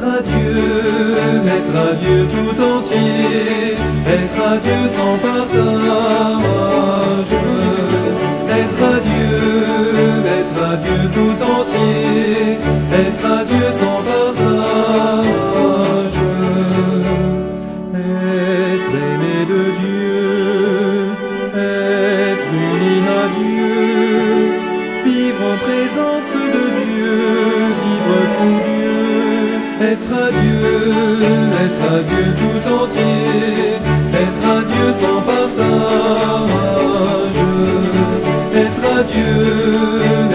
Être à Dieu, être à Dieu tout entier, être à Dieu sans partage. Être à Dieu, être à Dieu tout entier, être à Dieu sans être à Dieu, être à Dieu tout entier, être à Dieu sans partage, être à Dieu,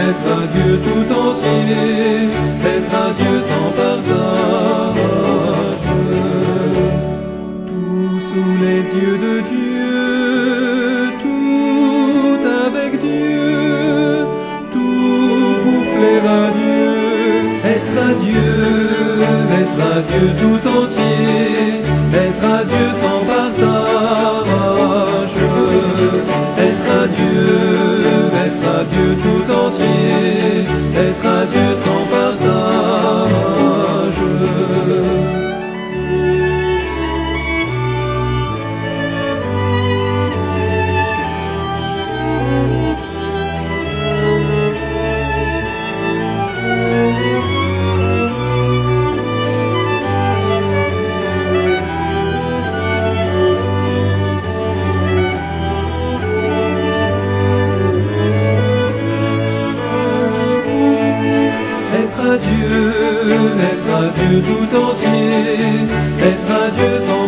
être à Dieu tout entier, être à Dieu sans partage, tout sous les yeux de Dieu, tout avec Dieu, tout pour plaire à Dieu, être à Dieu, être à Dieu tout entier, être à Dieu sans partage, être à Dieu, être à Dieu tout entier, être à Dieu Dieu, être à Dieu tout entier, être à Dieu sans